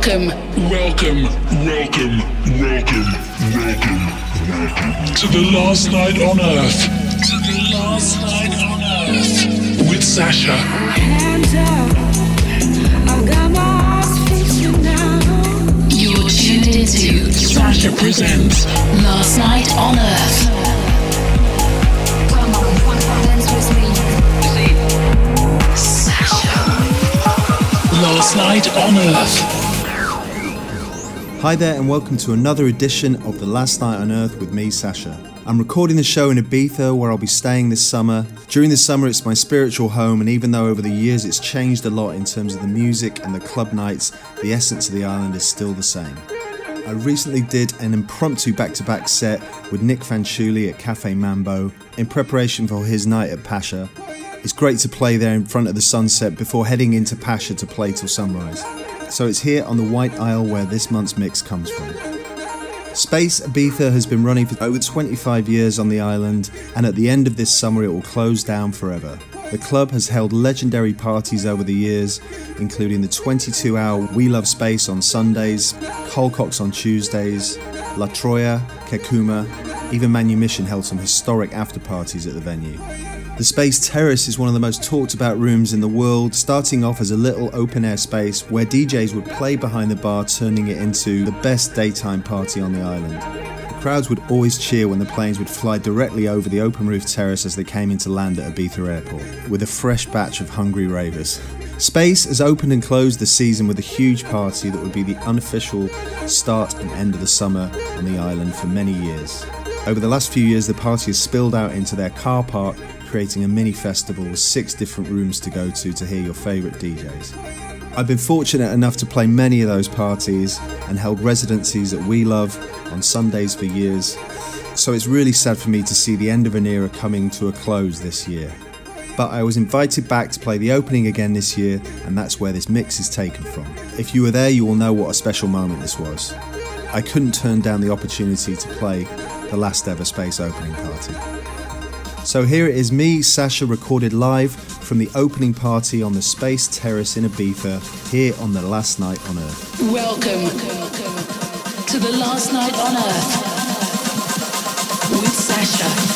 Welcome, welcome, welcome, welcome, welcome, welcome to the last night on Earth. To the last night on Earth with Sasha. Hands up, I've got my eyes fixed now. You're tuned into Sasha presents Last Night on Earth. Come on, dance with me. Sasha. Last night on Earth. Hi there, and welcome to another edition of The Last Night on Earth with me, Sasha. I'm recording the show in Ibiza where I'll be staying this summer. During the summer, it's my spiritual home, and even though over the years it's changed a lot in terms of the music and the club nights, the essence of the island is still the same. I recently did an impromptu back to back set with Nic Fanciulli at Cafe Mambo in preparation for his night at Pacha. It's great to play there in front of the sunset before heading into Pacha to play till sunrise. So it's here on the White Isle where this month's mix comes from. Space Ibiza has been running for over 25 years on the island, and at the end of this summer, it will close down forever. The club has held legendary parties over the years, including the 22 hour We Love Space on Sundays, Carl Cox on Tuesdays, La Troya, Kehakuma, even Manumission held some historic after parties at the venue. The Space Terrace is one of the most talked about rooms in the world, starting off as a little open air space where DJs would play behind the bar, turning it into the best daytime party on the island. The crowds would always cheer when the planes would fly directly over the open roof terrace as they came into land at Ibiza Airport, with a fresh batch of hungry ravers. Space has opened and closed the season with a huge party that would be the unofficial start and end of the summer on the island for many years. Over the last few years, the party has spilled out into their car park, creating a mini festival with six different rooms to go to to hear your favourite DJs. I've been fortunate enough to play many of those parties and held residencies at We Love on Sundays for years, so it's really sad for me to see the end of an era coming to a close this year. But I was invited back to play the opening again this year, and that's where this mix is taken from. If you were there, you will know what a special moment this was. I couldn't turn down the opportunity to play the last ever space opening party. So here it is me, Sasha, recorded live from the opening party on the Space Terrace in Ibiza, here on the last night on Earth. Welcome to the Last Night on Earth with Sasha.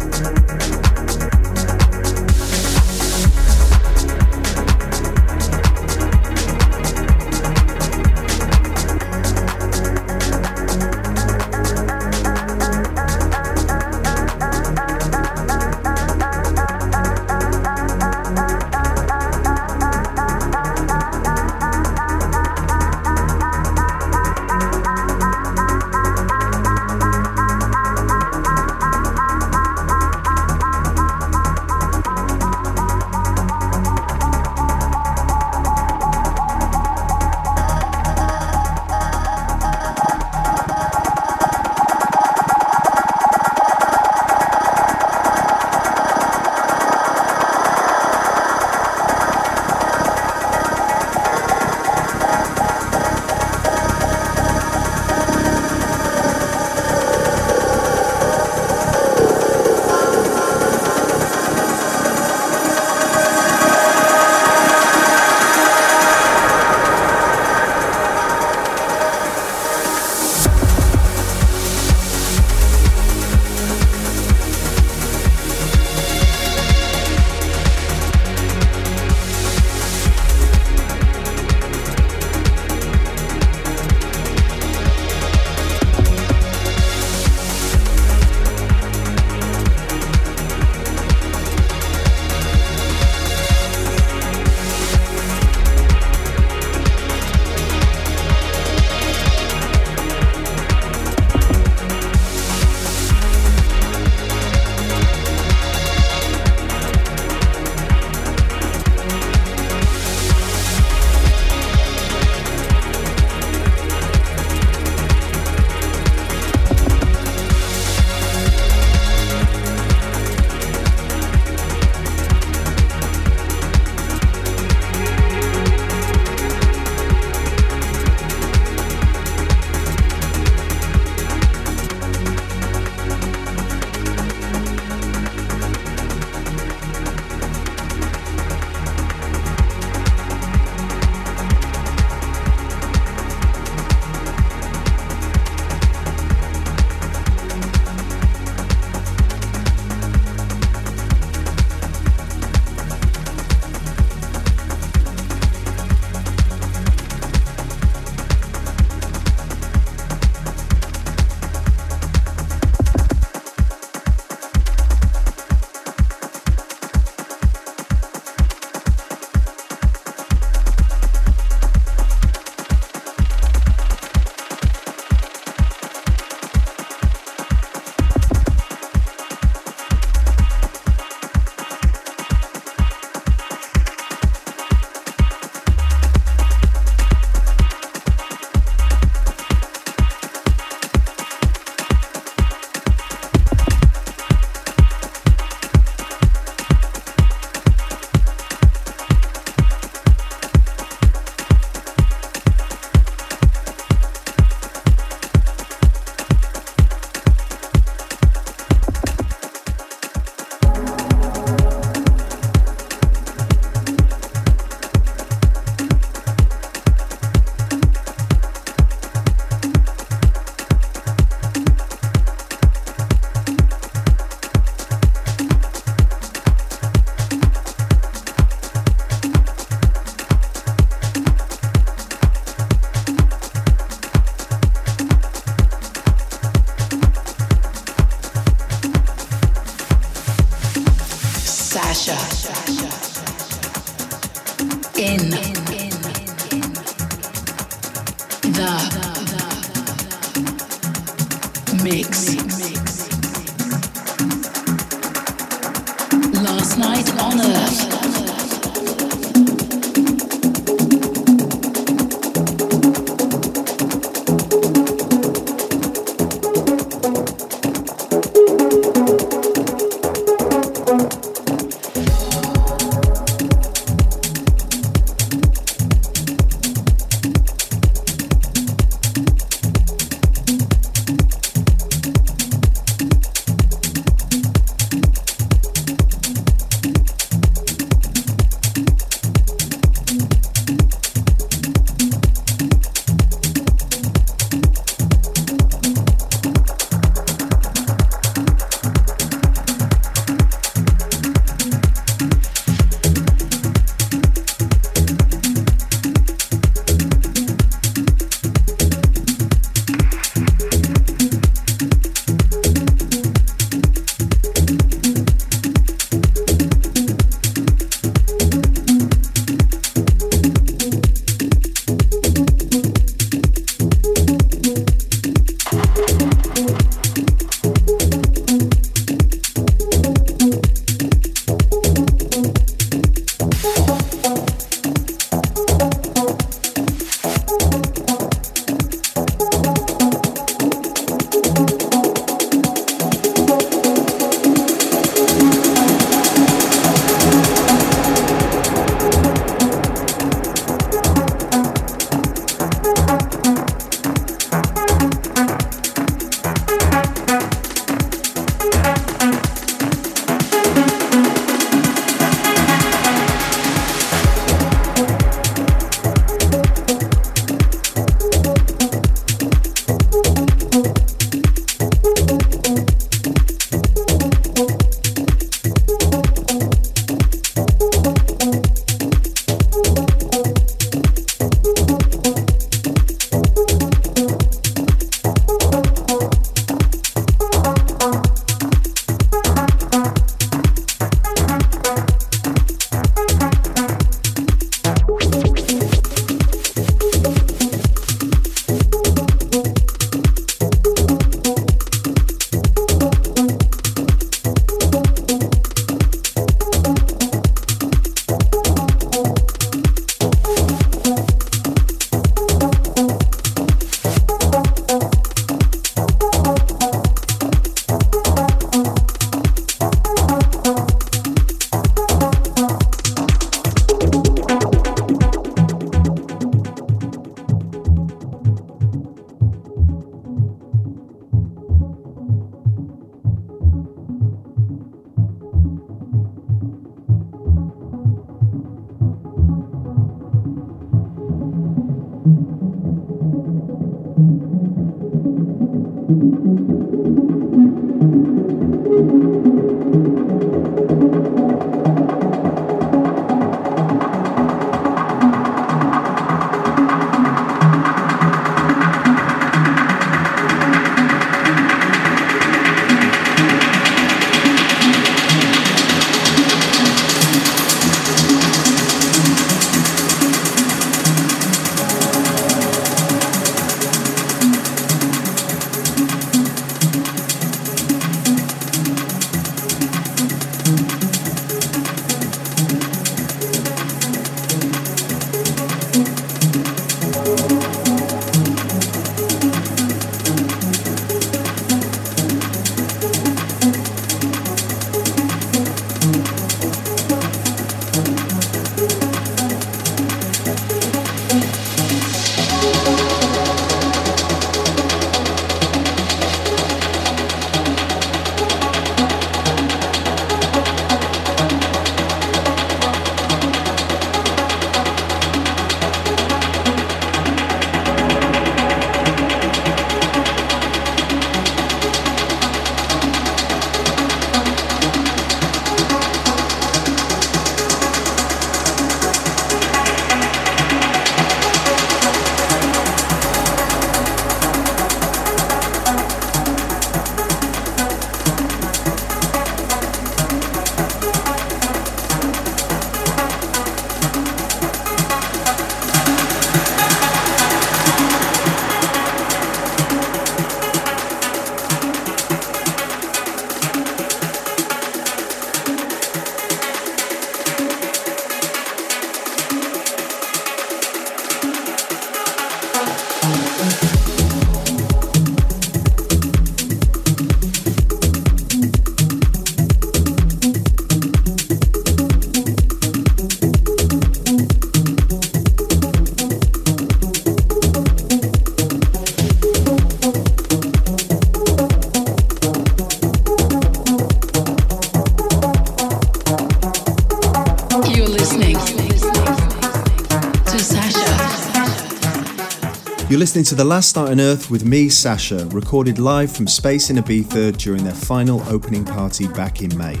Listening to The Last Night on Earth with me, Sasha, recorded live from Space in Ibiza during their final opening party back in May.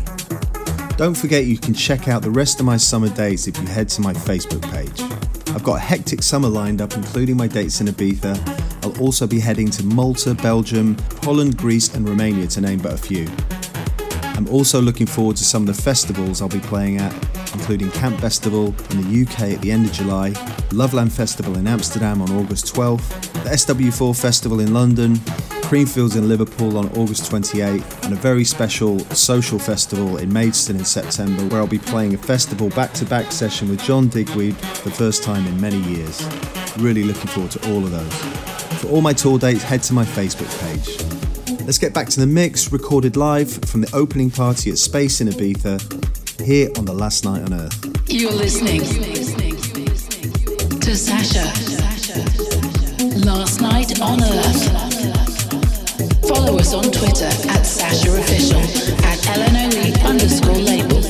Don't forget you can check out the rest of my summer dates if you head to my Facebook page. I've got a hectic summer lined up, including my dates in Ibiza. I'll also be heading to Malta, Belgium, Holland, Greece, and Romania, to name but a few. I'm also looking forward to some of the festivals I'll be playing at, including Camp Festival in the UK at the end of July, Loveland Festival in Amsterdam on August 12th, the SW4 Festival in London, Creamfields in Liverpool on August 28th, and a very special social festival in Maidstone in September, where I'll be playing a festival back to back session with John Digweed for the first time in many years. Really looking forward to all of those. For all my tour dates, head to my Facebook page. Let's get back to the mix, recorded live from the opening party at Space in Ibiza, here on the last night on Earth. You're listening to Sasha. Last night on Earth. Follow us on Twitter at Sasha Official, at LNOE underscore label.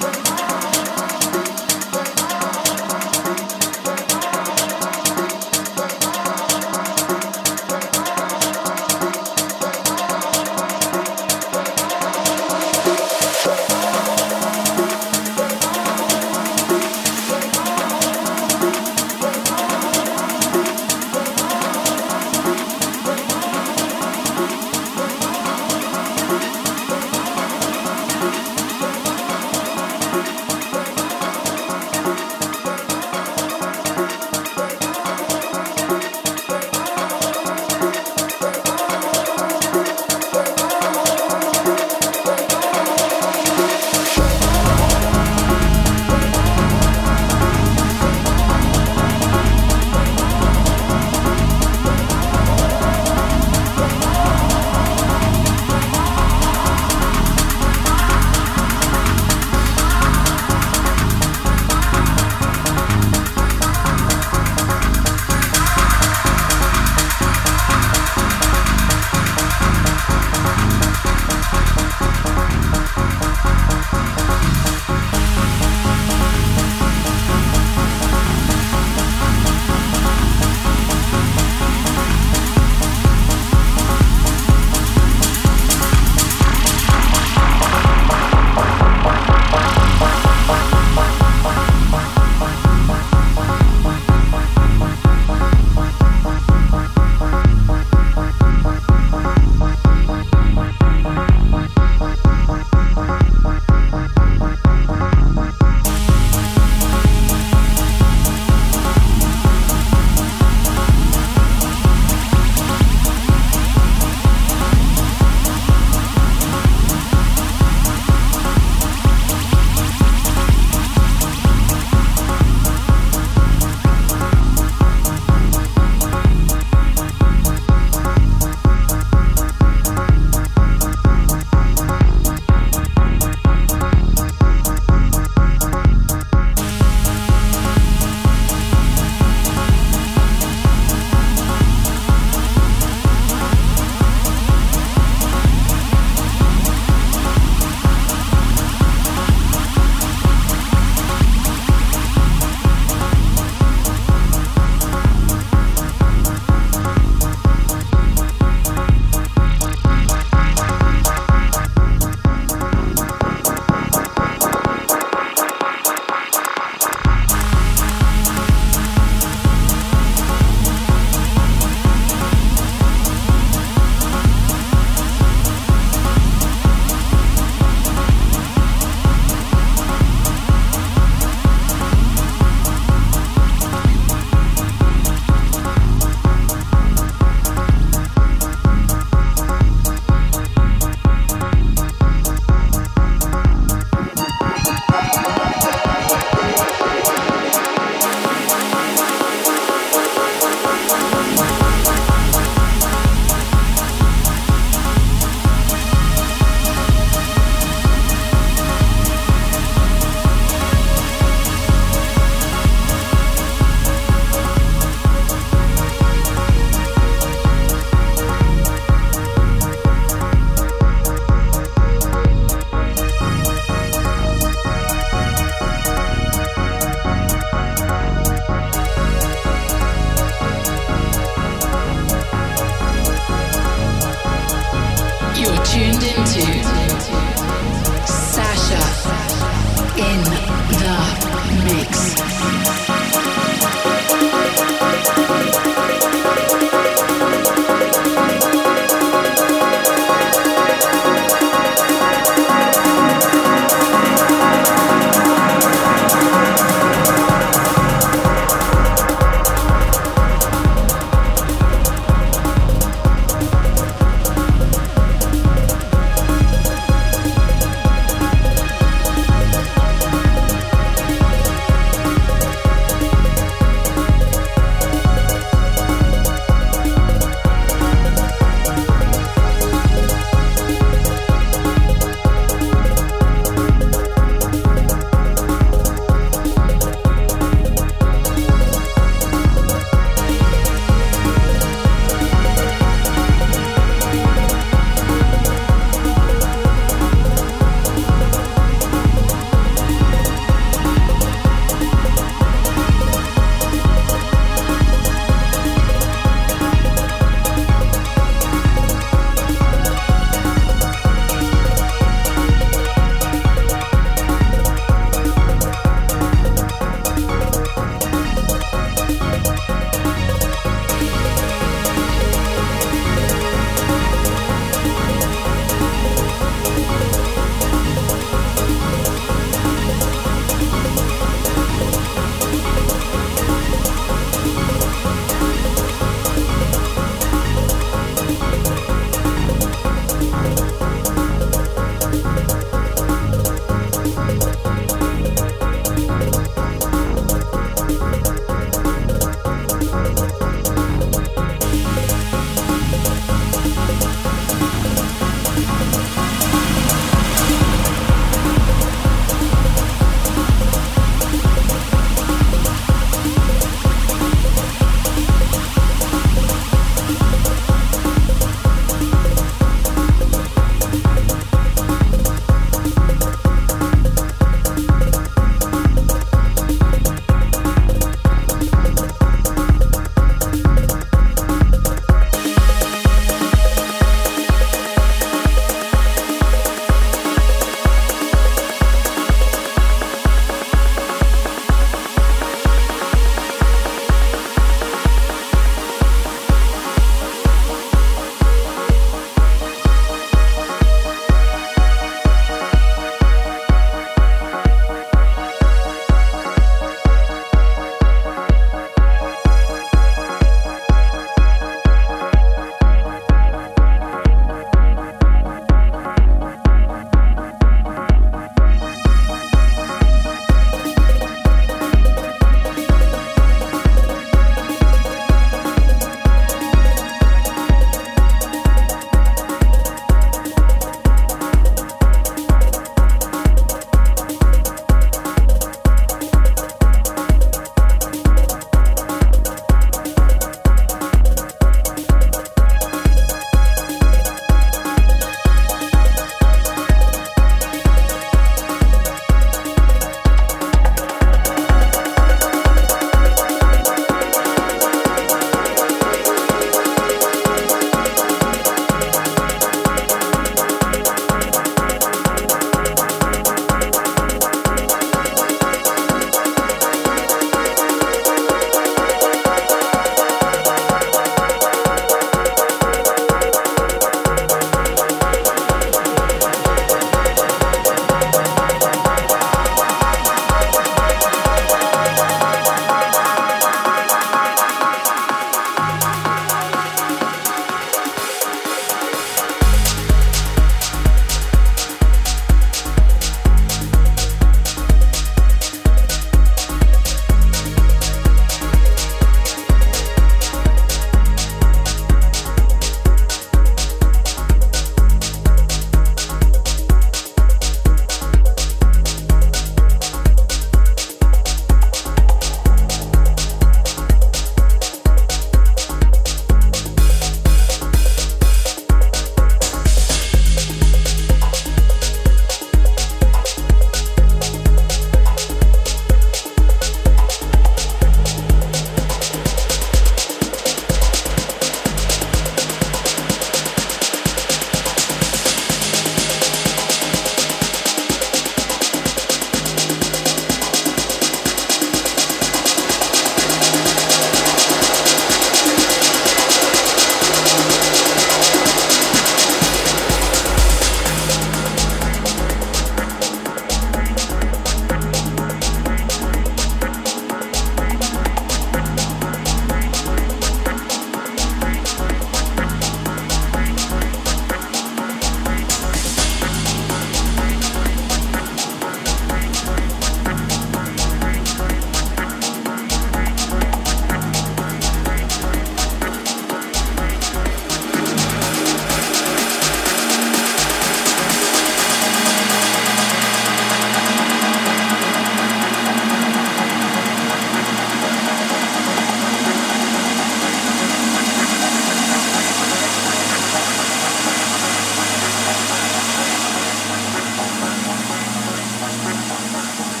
Thank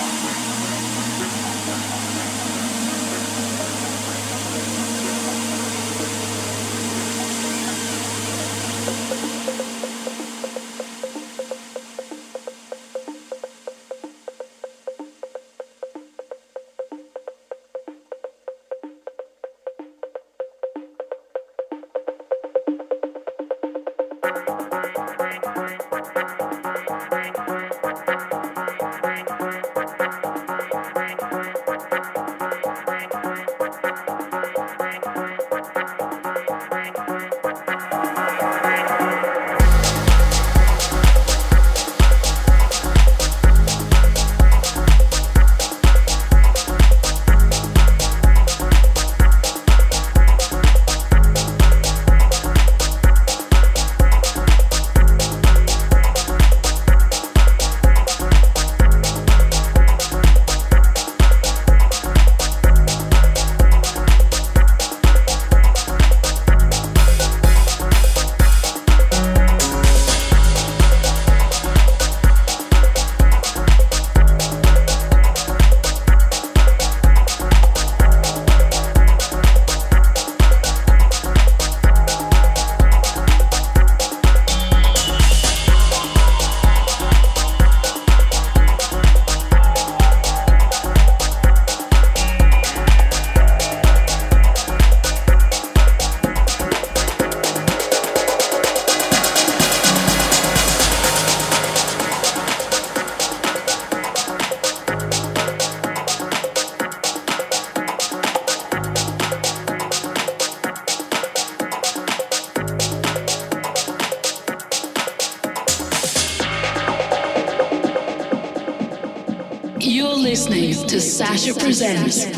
you. Sasha Presents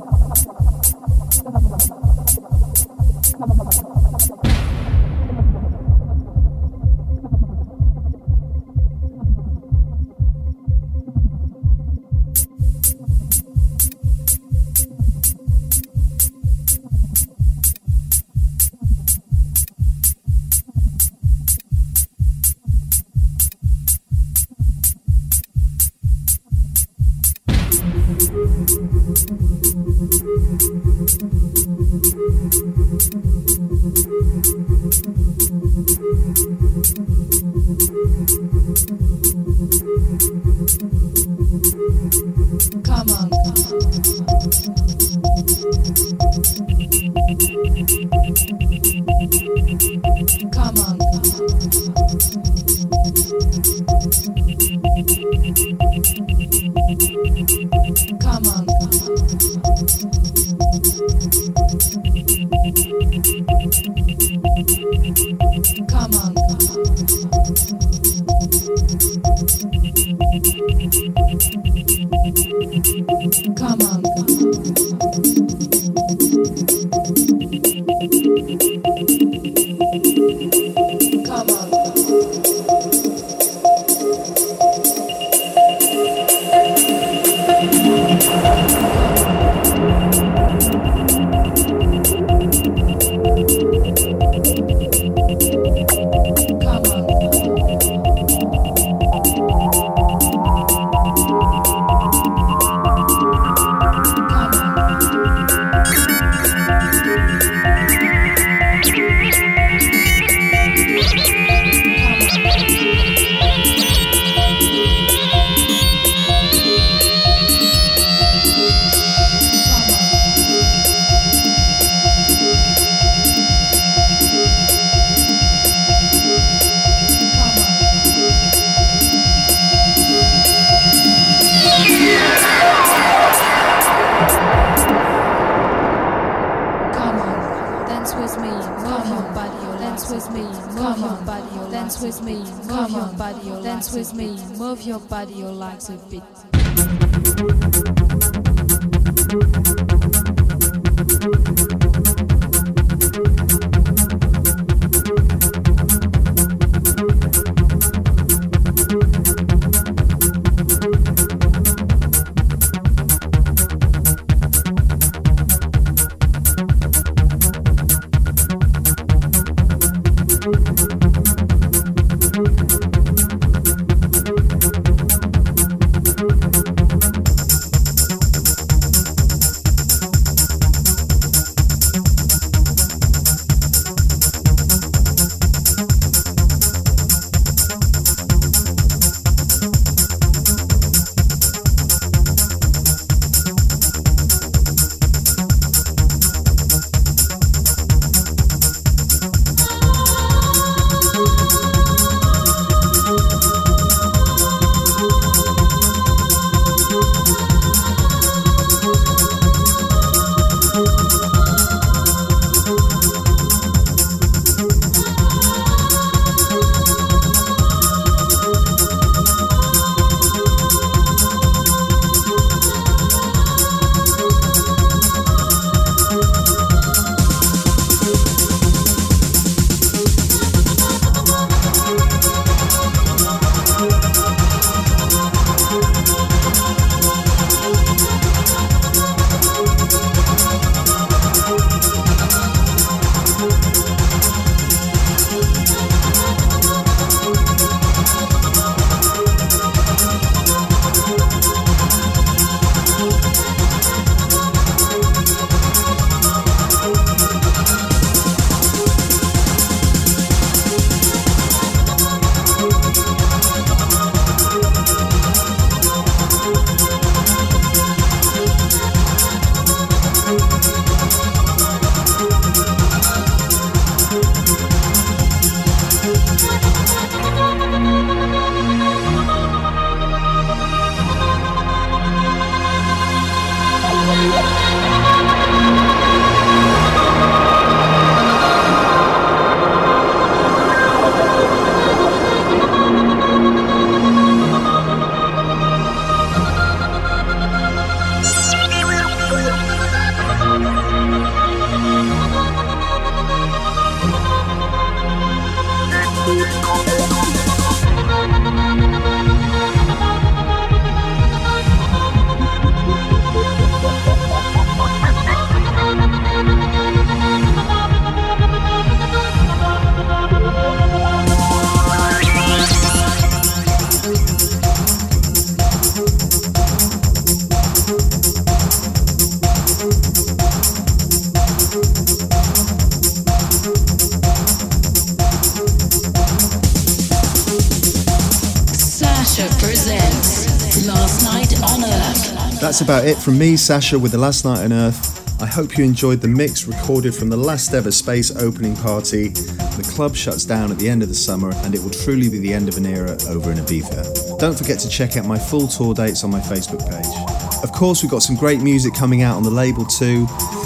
that's about it from me, Sasha, with The Last Night on Earth. I hope you enjoyed the mix recorded from the last ever space opening party. The club shuts down at the end of the summer and it will truly be the end of an era over in Ibiza. Don't forget to check out my full tour dates on my Facebook page. Of course, we've got some great music coming out on the label too.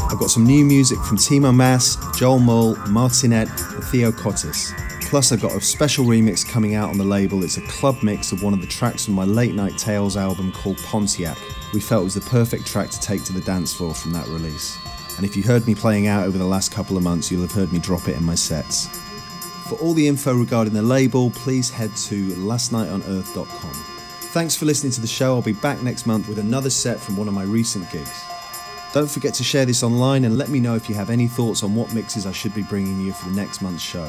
I've got some new music from Timo Maas, Joel Mull, Martinet, and Theo Kottis. Plus, I've got a special remix coming out on the label. It's a club mix of one of the tracks from my Late Night Tales album called Pontiac. We felt was the perfect track to take to the dance floor from that release. And if you heard me playing out over the last couple of months, you'll have heard me drop it in my sets. For all the info regarding the label, please head to lastnightonearth.com. Thanks for listening to the show. I'll be back next month with another set from one of my recent gigs. Don't forget to share this online and let me know if you have any thoughts on what mixes I should be bringing you for the next month's show.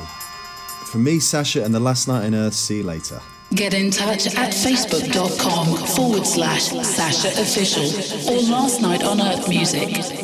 From me, Sasha, and the Last Night on Earth, see you later. Get in touch at facebook.com forward slash Sasha Official or Last Night on Earth Music.